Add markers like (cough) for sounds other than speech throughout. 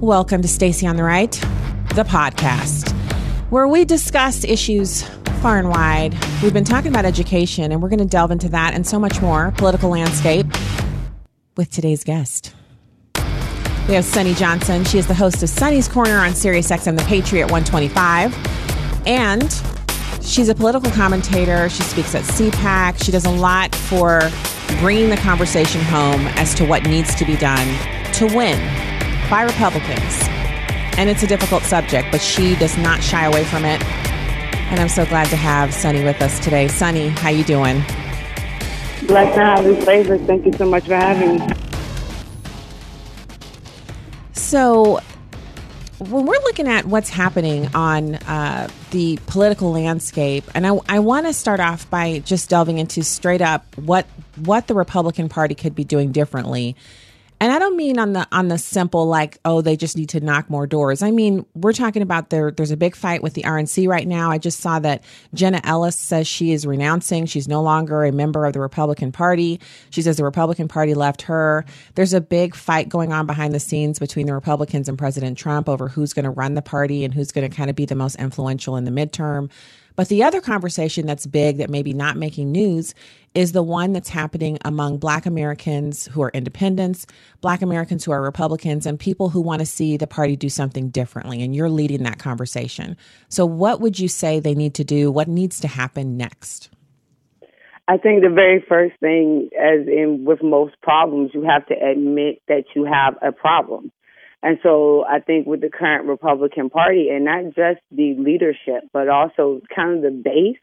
Welcome to Stacy on the Right, the podcast, where we discuss issues far and wide. We've been talking about education, and we're going to delve into that and so much more political landscape with today's guest. We have Sonnie Johnson. She is the host of Sonnie's Corner on SiriusXM The Patriot 125. And she's a political commentator. She speaks at CPAC. She does a lot for bringing the conversation home as to what needs to be done to win by Republicans. And it's a difficult subject, but she does not shy away from it. And I'm so glad to have Sonnie with us today. Sonnie, how you doing? Blessed and highly favored. Thank you so much for having me. So, when we're looking at what's happening on uh, the political landscape, and I, I want to start off by just delving into straight up what what the Republican Party could be doing differently and I don't mean on the on the simple like oh they just need to knock more doors. I mean we're talking about there there's a big fight with the RNC right now. I just saw that Jenna Ellis says she is renouncing. She's no longer a member of the Republican Party. She says the Republican Party left her. There's a big fight going on behind the scenes between the Republicans and President Trump over who's going to run the party and who's going to kind of be the most influential in the midterm. But the other conversation that's big that maybe not making news is the one that's happening among Black Americans who are independents, Black Americans who are Republicans, and people who want to see the party do something differently. And you're leading that conversation. So, what would you say they need to do? What needs to happen next? I think the very first thing, as in with most problems, you have to admit that you have a problem. And so I think with the current Republican Party, and not just the leadership, but also kind of the base,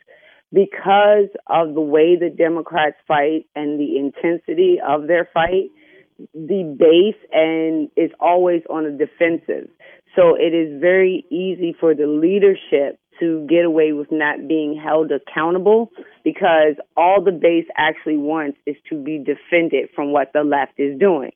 because of the way the Democrats fight and the intensity of their fight, the base and is always on the defensive. So it is very easy for the leadership to get away with not being held accountable because all the base actually wants is to be defended from what the left is doing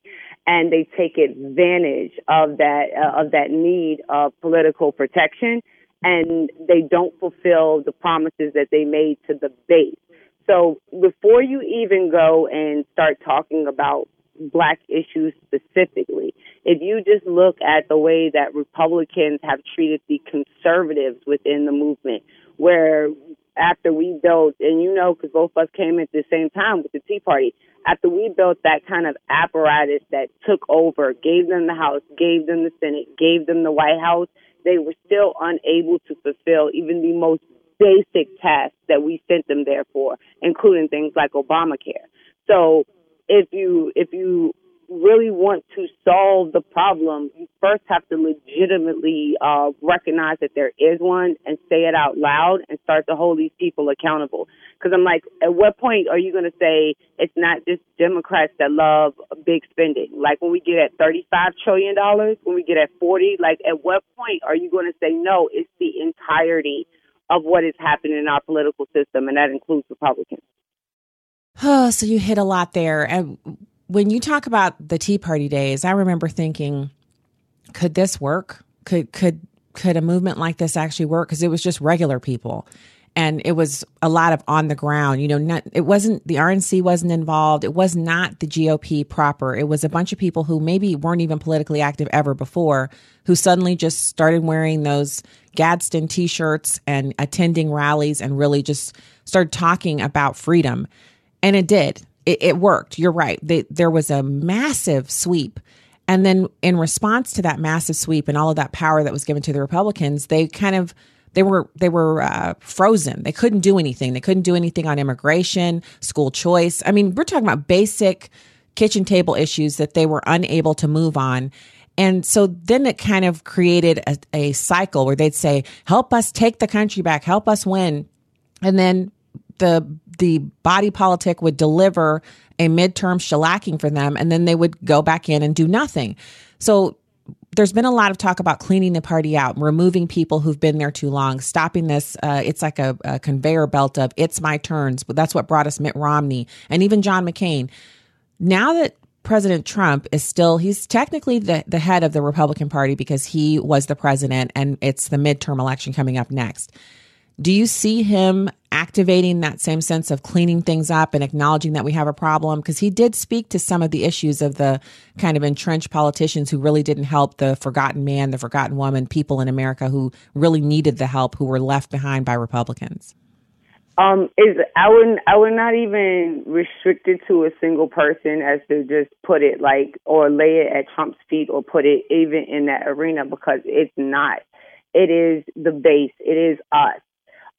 and they take advantage of that uh, of that need of political protection and they don't fulfill the promises that they made to the base. So before you even go and start talking about black issues specifically, if you just look at the way that Republicans have treated the conservatives within the movement, where after we built, and you know, because both of us came at the same time with the Tea Party, after we built that kind of apparatus that took over, gave them the House, gave them the Senate, gave them the White House, they were still unable to fulfill even the most basic tasks that we sent them there for, including things like Obamacare. So if you if you really want to solve the problem, you first have to legitimately uh, recognize that there is one and say it out loud and start to hold these people accountable. Because I'm like, at what point are you going to say it's not just Democrats that love big spending? Like when we get at $35 trillion, when we get at 40, like at what point are you going to say no, it's the entirety of what is happening in our political system, and that includes Republicans? Oh, (sighs) so you hit a lot there. And when you talk about the Tea Party days, I remember thinking, could this work? Could could could a movement like this actually work? Because it was just regular people, and it was a lot of on the ground. You know, not it wasn't the RNC wasn't involved. It was not the GOP proper. It was a bunch of people who maybe weren't even politically active ever before, who suddenly just started wearing those Gadsden T-shirts and attending rallies and really just started talking about freedom, and it did it, it worked. You're right. They, there was a massive sweep. And then in response to that massive sweep and all of that power that was given to the Republicans, they kind of they were they were uh, frozen. They couldn't do anything. They couldn't do anything on immigration, school choice. I mean, we're talking about basic kitchen table issues that they were unable to move on. And so then it kind of created a, a cycle where they'd say, "Help us take the country back. Help us win." And then the the body politic would deliver a midterm shellacking for them, and then they would go back in and do nothing. So there's been a lot of talk about cleaning the party out, removing people who've been there too long, stopping this. Uh, it's like a, a, conveyor belt of it's my turns. But that's what brought us Mitt Romney and even John McCain. Now that President Trump is still, he's technically the, the head of the Republican Party because he was the president and it's the midterm election coming up next. Do you see him activating that same sense of cleaning things up and acknowledging that we have a problem because he did speak to some of the issues of the kind of entrenched politicians who really didn't help the forgotten man, the forgotten woman, people in America who really needed the help who were left behind by Republicans. Um, is I would I would not even restrict it to a single person as to just put it like or lay it at Trump's feet or put it even in that arena because it's not. It is the base. It is us.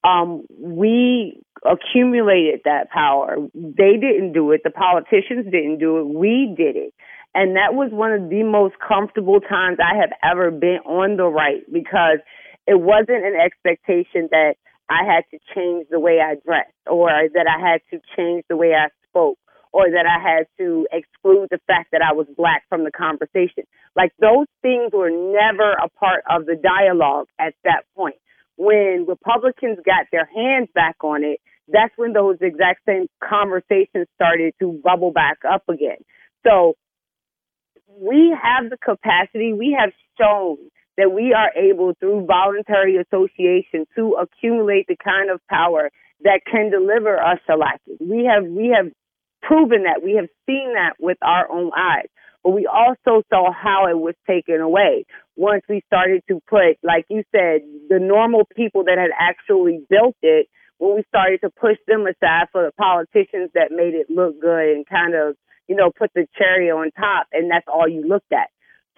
Um, we accumulated that power. They didn't do it. The politicians didn't do it. We did it. And that was one of the most comfortable times I have ever been on the right because it wasn't an expectation that I had to change the way I dressed or that I had to change the way I spoke or that I had to exclude the fact that I was black from the conversation. Like those things were never a part of the dialogue at that point. When Republicans got their hands back on it, that's when those exact same conversations started to bubble back up again. So we have the capacity, we have shown that we are able through voluntary association to accumulate the kind of power that can deliver us shellacking. We have we have proven that. We have seen that with our own eyes. But we also saw how it was taken away once we started to put, like you said, the normal people that had actually built it, when we started to push them aside for the politicians that made it look good and kind of, you know, put the cherry on top and that's all you looked at.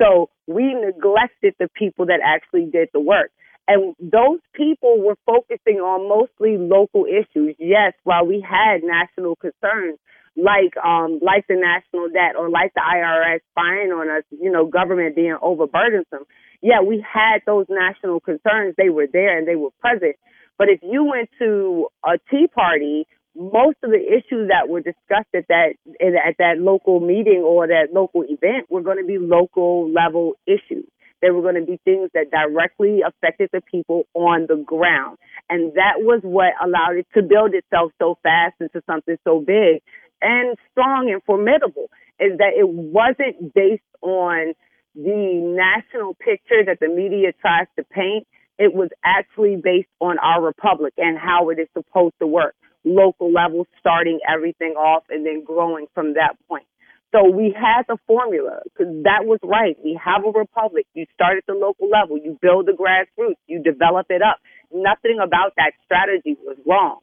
So we neglected the people that actually did the work. And those people were focusing on mostly local issues. Yes, while we had national concerns like um like the national debt or like the IRS spying on us, you know, government being overburdensome. Yeah, we had those national concerns. They were there and they were present. But if you went to a Tea Party most of the issues that were discussed at that at that local meeting or that local event were going to be local level issues. They were going to be things that directly affected the people on the ground. And that was what allowed it to build itself so fast into something so big and strong and formidable is that it wasn't based on the national picture that the media tries to paint. It was actually based on our republic and how it is supposed to work local level, starting everything off and then growing from that point. So we had the formula because that was right. We have a republic. You start at the local level. You build the grassroots. You develop it up. Nothing about that strategy was wrong.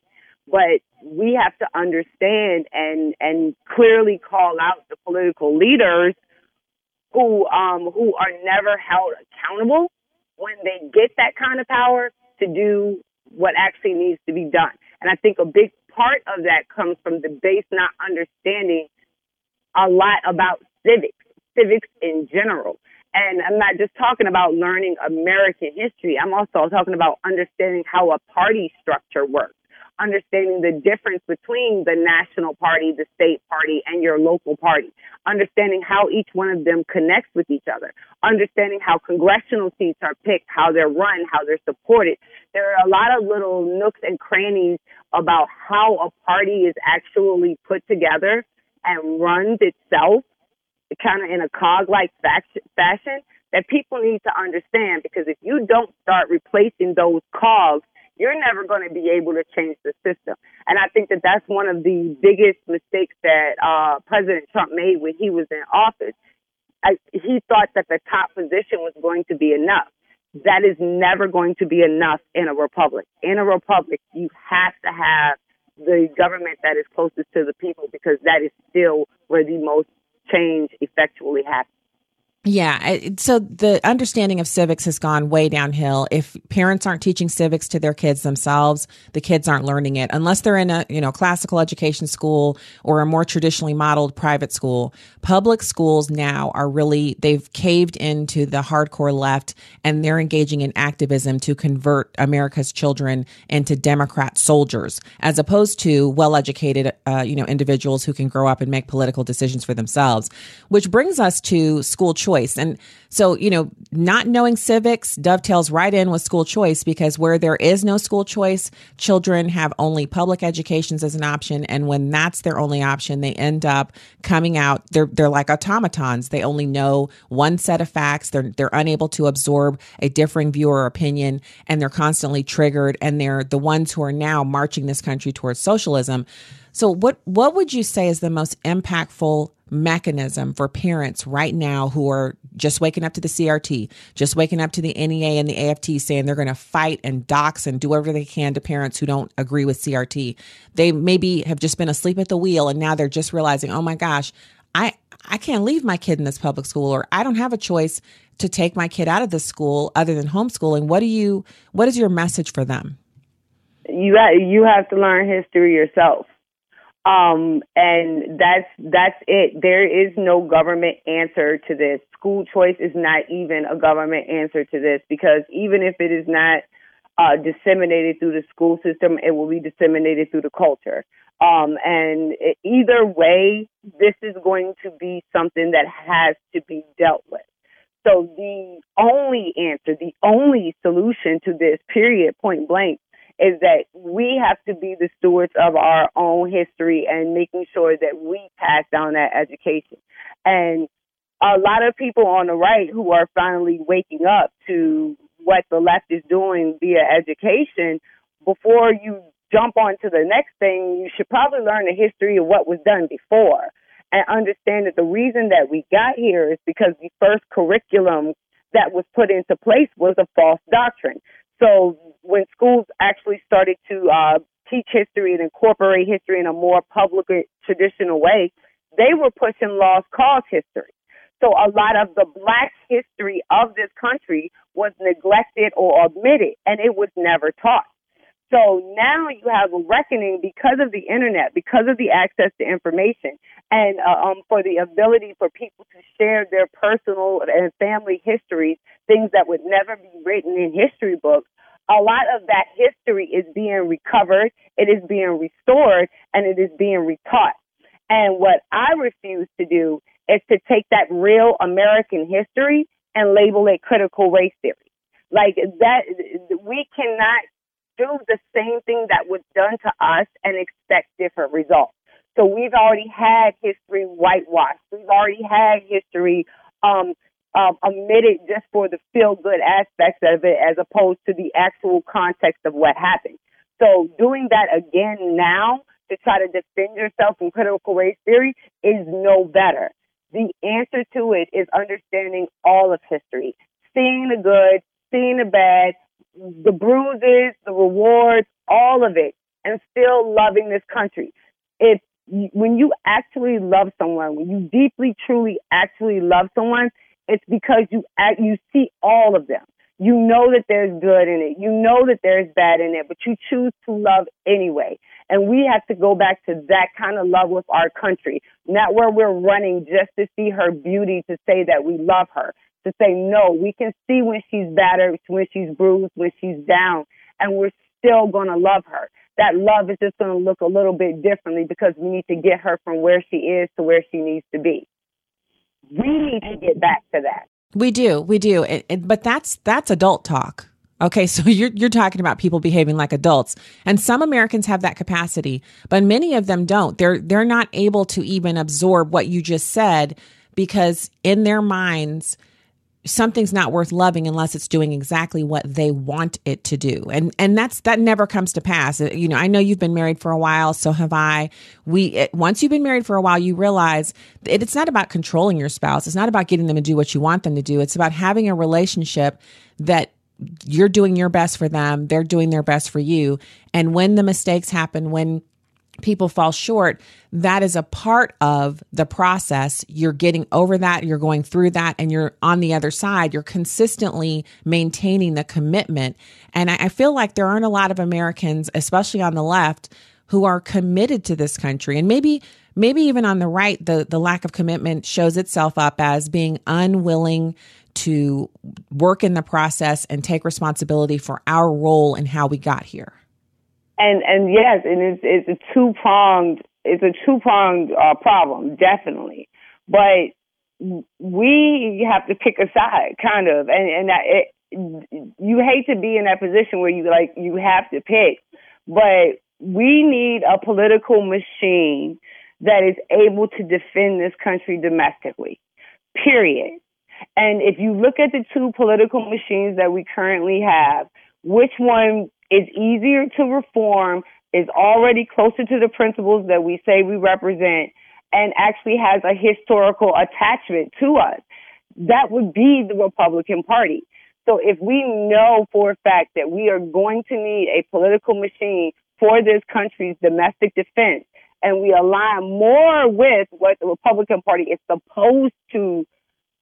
But we have to understand and, and clearly call out the political leaders who, um, who are never held accountable when they get that kind of power to do what actually needs to be done. And I think a big part of that comes from the base not understanding a lot about civics, civics in general. And I'm not just talking about learning American history. I'm also talking about understanding how a party structure works understanding the difference between the national party, the state party, and your local party, understanding how each one of them connects with each other, understanding how congressional seats are picked, how they're run, how they're supported. There are a lot of little nooks and crannies about how a party is actually put together and runs itself kind of in a cog like fashion that people need to understand. Because if you don't start replacing those cogs you're never going to be able to change the system. And I think that that's one of the biggest mistakes that uh, President Trump made when he was in office. I, he thought that the top position was going to be enough. That is never going to be enough in a republic. In a republic, you have to have the government that is closest to the people because that is still where the most change effectually happens. Yeah. So the understanding of civics has gone way downhill. If parents aren't teaching civics to their kids themselves, the kids aren't learning it unless they're in a, you know, classical education school or a more traditionally modeled private school. Public schools now are really, they've caved into the hardcore left and they're engaging in activism to convert America's children into Democrat soldiers as opposed to well educated, uh, you know, individuals who can grow up and make political decisions for themselves, which brings us to school choice choice. And so, you know, not knowing civics dovetails right in with school choice because where there is no school choice, children have only public educations as an option. And when that's their only option, they end up coming out, they're, they're like automatons. They only know one set of facts. They're, they're unable to absorb a differing view or opinion, and they're constantly triggered. And they're the ones who are now marching this country towards socialism. So what what would you say is the most impactful mechanism for parents right now who are just waking up to the CRT, just waking up to the NEA and the AFT saying they're going to fight and dox and do whatever they can to parents who don't agree with CRT. They maybe have just been asleep at the wheel and now they're just realizing, "Oh my gosh, I I can't leave my kid in this public school or I don't have a choice to take my kid out of this school other than homeschooling." What do you what is your message for them? You you have to learn history yourself um, and that's that's it. There is no government answer to this. School choice is not even a government answer to this because even if it is not uh, disseminated through the school system, it will be disseminated through the culture. Um, and either way, this is going to be something that has to be dealt with. So the only answer, the only solution to this, period, point blank, is that we have to be the stewards of our own history and making sure that we pass down that education. And a lot of people on the right who are finally waking up to what the left is doing via education, before you jump on to the next thing, you should probably learn the history of what was done before and understand that the reason that we got here is because the first curriculum that was put into place was a false doctrine. So when schools actually started to uh, teach history and incorporate history in a more public, traditional way, they were pushing lost cause history. So a lot of the black history of this country was neglected or omitted, and it was never taught. So now you have a reckoning because of the internet, because of the access to information, and uh, um, for the ability for people to share their personal and family histories, things that would never be written in history books. A lot of that history is being recovered, it is being restored, and it is being retaught. And what I refuse to do is to take that real American history and label it critical race theory. Like that, we cannot do the same thing that was done to us and expect different results. So we've already had history whitewashed. We've already had history um, um, omitted just for the feel good aspects of it as opposed to the actual context of what happened. So doing that again now to try to defend yourself from critical race theory is no better. The answer to it is understanding all of history, seeing the good, seeing the bad, the bruises, the rewards, all of it, and still loving this country. If when you actually love someone, when you deeply, truly, actually love someone, it's because you act, you see all of them. You know that there's good in it. You know that there's bad in it, but you choose to love anyway. And we have to go back to that kind of love with our country, not where we're running just to see her beauty to say that we love her to say, no, we can see when she's battered, when she's bruised, when she's down, and we're still going to love her. That love is just going to look a little bit differently because we need to get her from where she is to where she needs to be. We need to get back to that. We do, we do, it, it, but that's that's adult talk. Okay, (laughs) so you're you're talking about people behaving like adults, and some Americans have that capacity, but many of them don't. They're they're not able to even absorb what you just said because in their minds something's not worth loving unless it's doing exactly what they want it to do. And and that's that never comes to pass. Uh, you know i know you've been married for a while so have i. We it, once you've been married for a while you realize it, it's not about controlling your spouse. It's not about getting them to do what you want them to do. It's about having a relationship that you're doing your best for them. They're doing their best for you. And when the mistakes happen when people fall short, that is a part of the process. You're getting over that, you're going through that, and you're on the other side. You're consistently maintaining the commitment. And I, feel like there aren't a lot of Americans, especially on the left, who are committed to this country. And maybe maybe even on the right, the, the lack of commitment shows itself up as being unwilling to work in the process and take responsibility for our role in how we got here and and yes, and it's it's a two pronged it's a two pronged uh, problem, definitely. But we have to pick a side, kind of, and and that it, you hate to be in that position where you like you have to pick, but we need a political machine that is able to defend this country domestically. Period. And if you look at the two political machines that we currently have, which one is easier to reform, is already closer to the principles that we say we represent, and actually has a historical attachment to us, that would be the Republican Party. So if we know for a fact that we are going to need a political machine for this country's domestic defense, and we align more with what the Republican Party is supposed to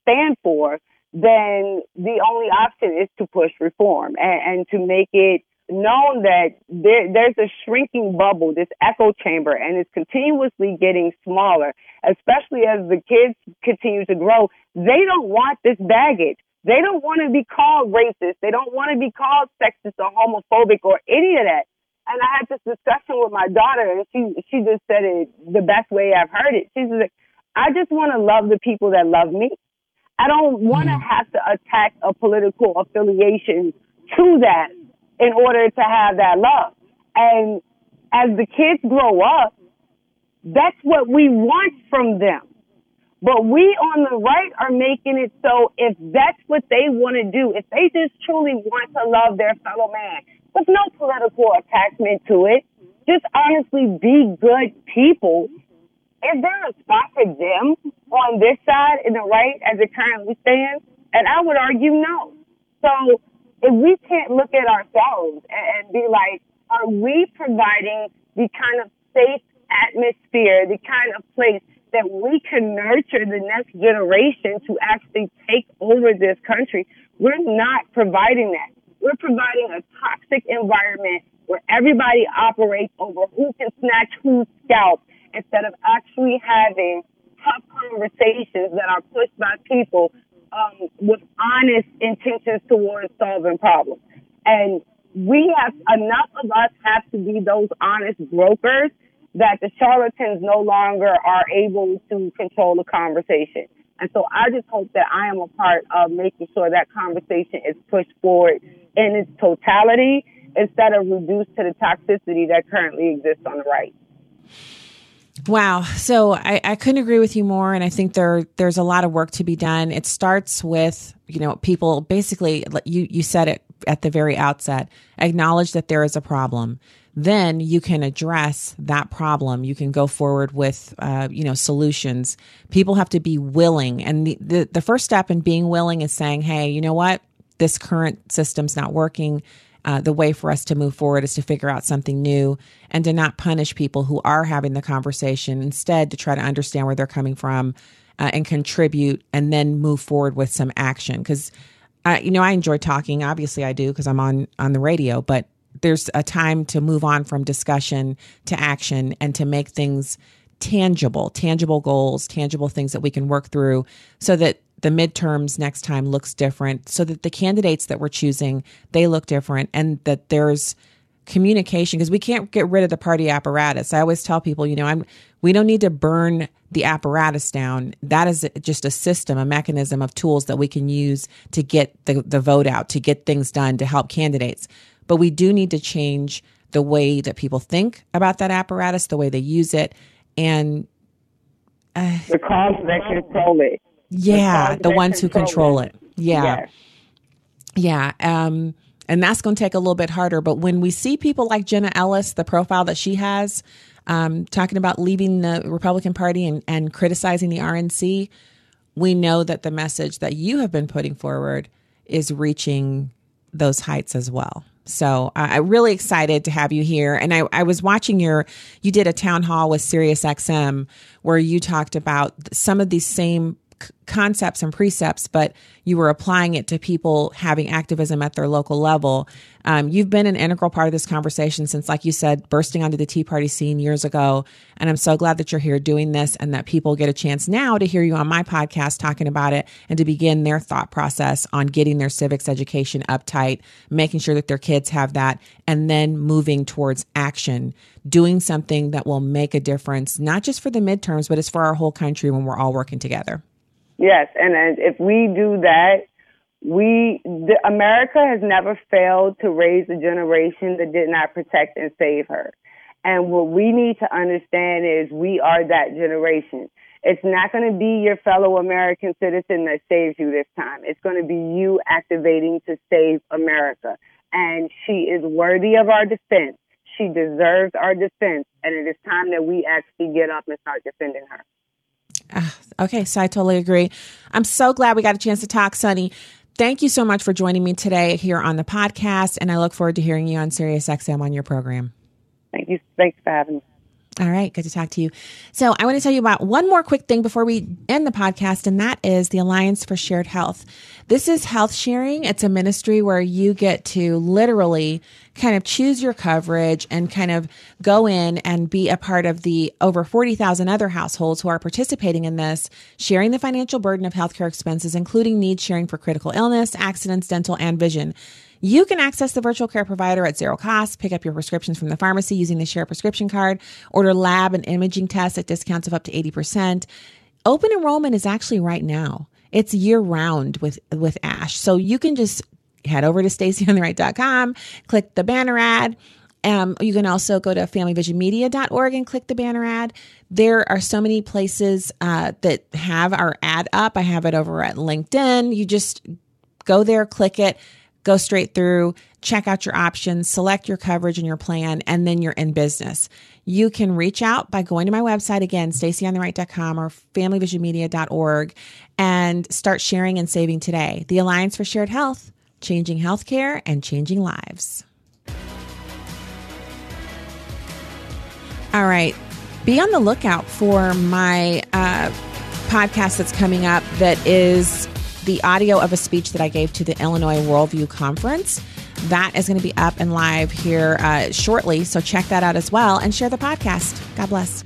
stand for, then the only option is to push reform and, and to make it known that there, there's a shrinking bubble, this echo chamber, and it's continuously getting smaller, especially as the kids continue to grow. They don't want this baggage. They don't want to be called racist. They don't want to be called sexist or homophobic or any of that. And I had this discussion with my daughter, and she she just said it the best way I've heard it. She's like, "I just want to love the people that love me. I don't want to mm. have to attack a political affiliation to that in order to have that love. And as the kids grow up, that's what we want from them. But we on the right are making it so if that's what they want to do, if they just truly want to love their fellow man, with no political attachment to it, just honestly be good people, is there a spot for them on this side in the right as it currently stands? And I would argue no. So if we can't look at ourselves and, be like, are we providing the kind of safe atmosphere, the kind of place that we can nurture the next generation to actually take over this country? We're not providing that. We're providing a toxic environment where everybody operates over who can snatch whose scalp instead of actually having tough conversations that are pushed by people um, with honest intentions towards solving problems. And we have enough of us have to be those honest brokers that the charlatans no longer are able to control the conversation. And so I just hope that I am a part of making sure that conversation is pushed forward in its totality instead of reduced to the toxicity that currently exists on the right. Wow. So I, I couldn't agree with you more. And I think there there's a lot of work to be done. It starts with, you know, people basically you you said it at the very outset, acknowledge that there is a problem. Then you can address that problem. You can go forward with, uh, you know, solutions. People have to be willing. And the, the, the first step in being willing is saying, hey, you know what? This current system's not working uh, the way for us to move forward is to figure out something new and to not punish people who are having the conversation. Instead, to try to understand where they're coming from uh, and contribute, and then move forward with some action. Because, you know, I enjoy talking. Obviously, I do because I'm on on the radio. But there's a time to move on from discussion to action and to make things tangible, tangible goals, tangible things that we can work through so that the midterms next time looks different so that the candidates that we're choosing they look different and that there's communication because we can't get rid of the party apparatus. I always tell people you know i'm we don't need to burn the apparatus down. That is just a system a mechanism of tools that we can use to get the, the vote out to get things done to help candidates. But we do need to change the way that people think about that apparatus the way they use it and uh, the cause that control it yeah, the, ones who control it. it. Yeah. Yes. Yeah. Um, and that's going to take a little bit harder. But when we see people like Jenna Ellis, the profile that she has, um, talking about leaving the Republican Party and, and criticizing the RNC, we know that the message that you have been putting forward is reaching those heights as well. So uh, I'm really excited to have you here. And I, I was watching your, you did a town hall with SiriusXM where you talked about some of these same concepts and precepts, but you were applying it to people having activism at their local level. Um, you've been an integral part of this conversation since, like you said, bursting onto the Tea Party scene years ago. And I'm so glad that you're here doing this and that people get a chance now to hear you on my podcast talking about it and to begin their thought process on getting their civics education uptight, making sure that their kids have that, and then moving towards action, doing something that will make a difference, not just for the midterms, but it's for our whole country when we're all working together. Yes, and, and if we do that, we the, America has never failed to raise a generation that did not protect and save her. And what we need to understand is we are that generation. It's not going to be your fellow American citizen that saves you this time. It's going to be you activating to save America. And she is worthy of our defense. She deserves our defense. And it is time that we actually get up and start defending her. Okay, so I totally agree. I'm so glad we got a chance to talk, Sonnie. Thank you so much for joining me today here on the podcast, and I look forward to hearing you on SiriusXM on your program. Thank you. Thanks for having me. All right, good to talk to you. So, I want to tell you about one more quick thing before we end the podcast, and that is the Alliance for Shared Health. This is health sharing. It's a ministry where you get to literally kind of choose your coverage and kind of go in and be a part of the over 40,000 other households who are participating in this, sharing the financial burden of healthcare expenses, including need sharing for critical illness, accidents, dental, and vision. You can access the virtual care provider at zero cost, pick up your prescriptions from the pharmacy using the Share prescription card, order lab and imaging tests at discounts of up to 80%. Open enrollment is actually right now. It's year round with, with ASH. So you can just head over to stacyontheright.com, click the banner ad. Um, you can also go to familyvisionmedia.org and click the banner ad. There are so many places uh, that have our ad up. I have it over at LinkedIn. You just go there, click it go straight through, check out your options, select your coverage and your plan, and then you're in business. You can reach out by going to my website again, stacyontheright.com or familyvisionmedia.org and start sharing and saving today. The Alliance for Shared Health, changing healthcare and changing lives. All right. Be on the lookout for my uh, podcast that's coming up that is the audio of a speech that I gave to the Illinois Worldview Conference. That is going to be up and live here uh, shortly. So check that out as well and share the podcast. God bless.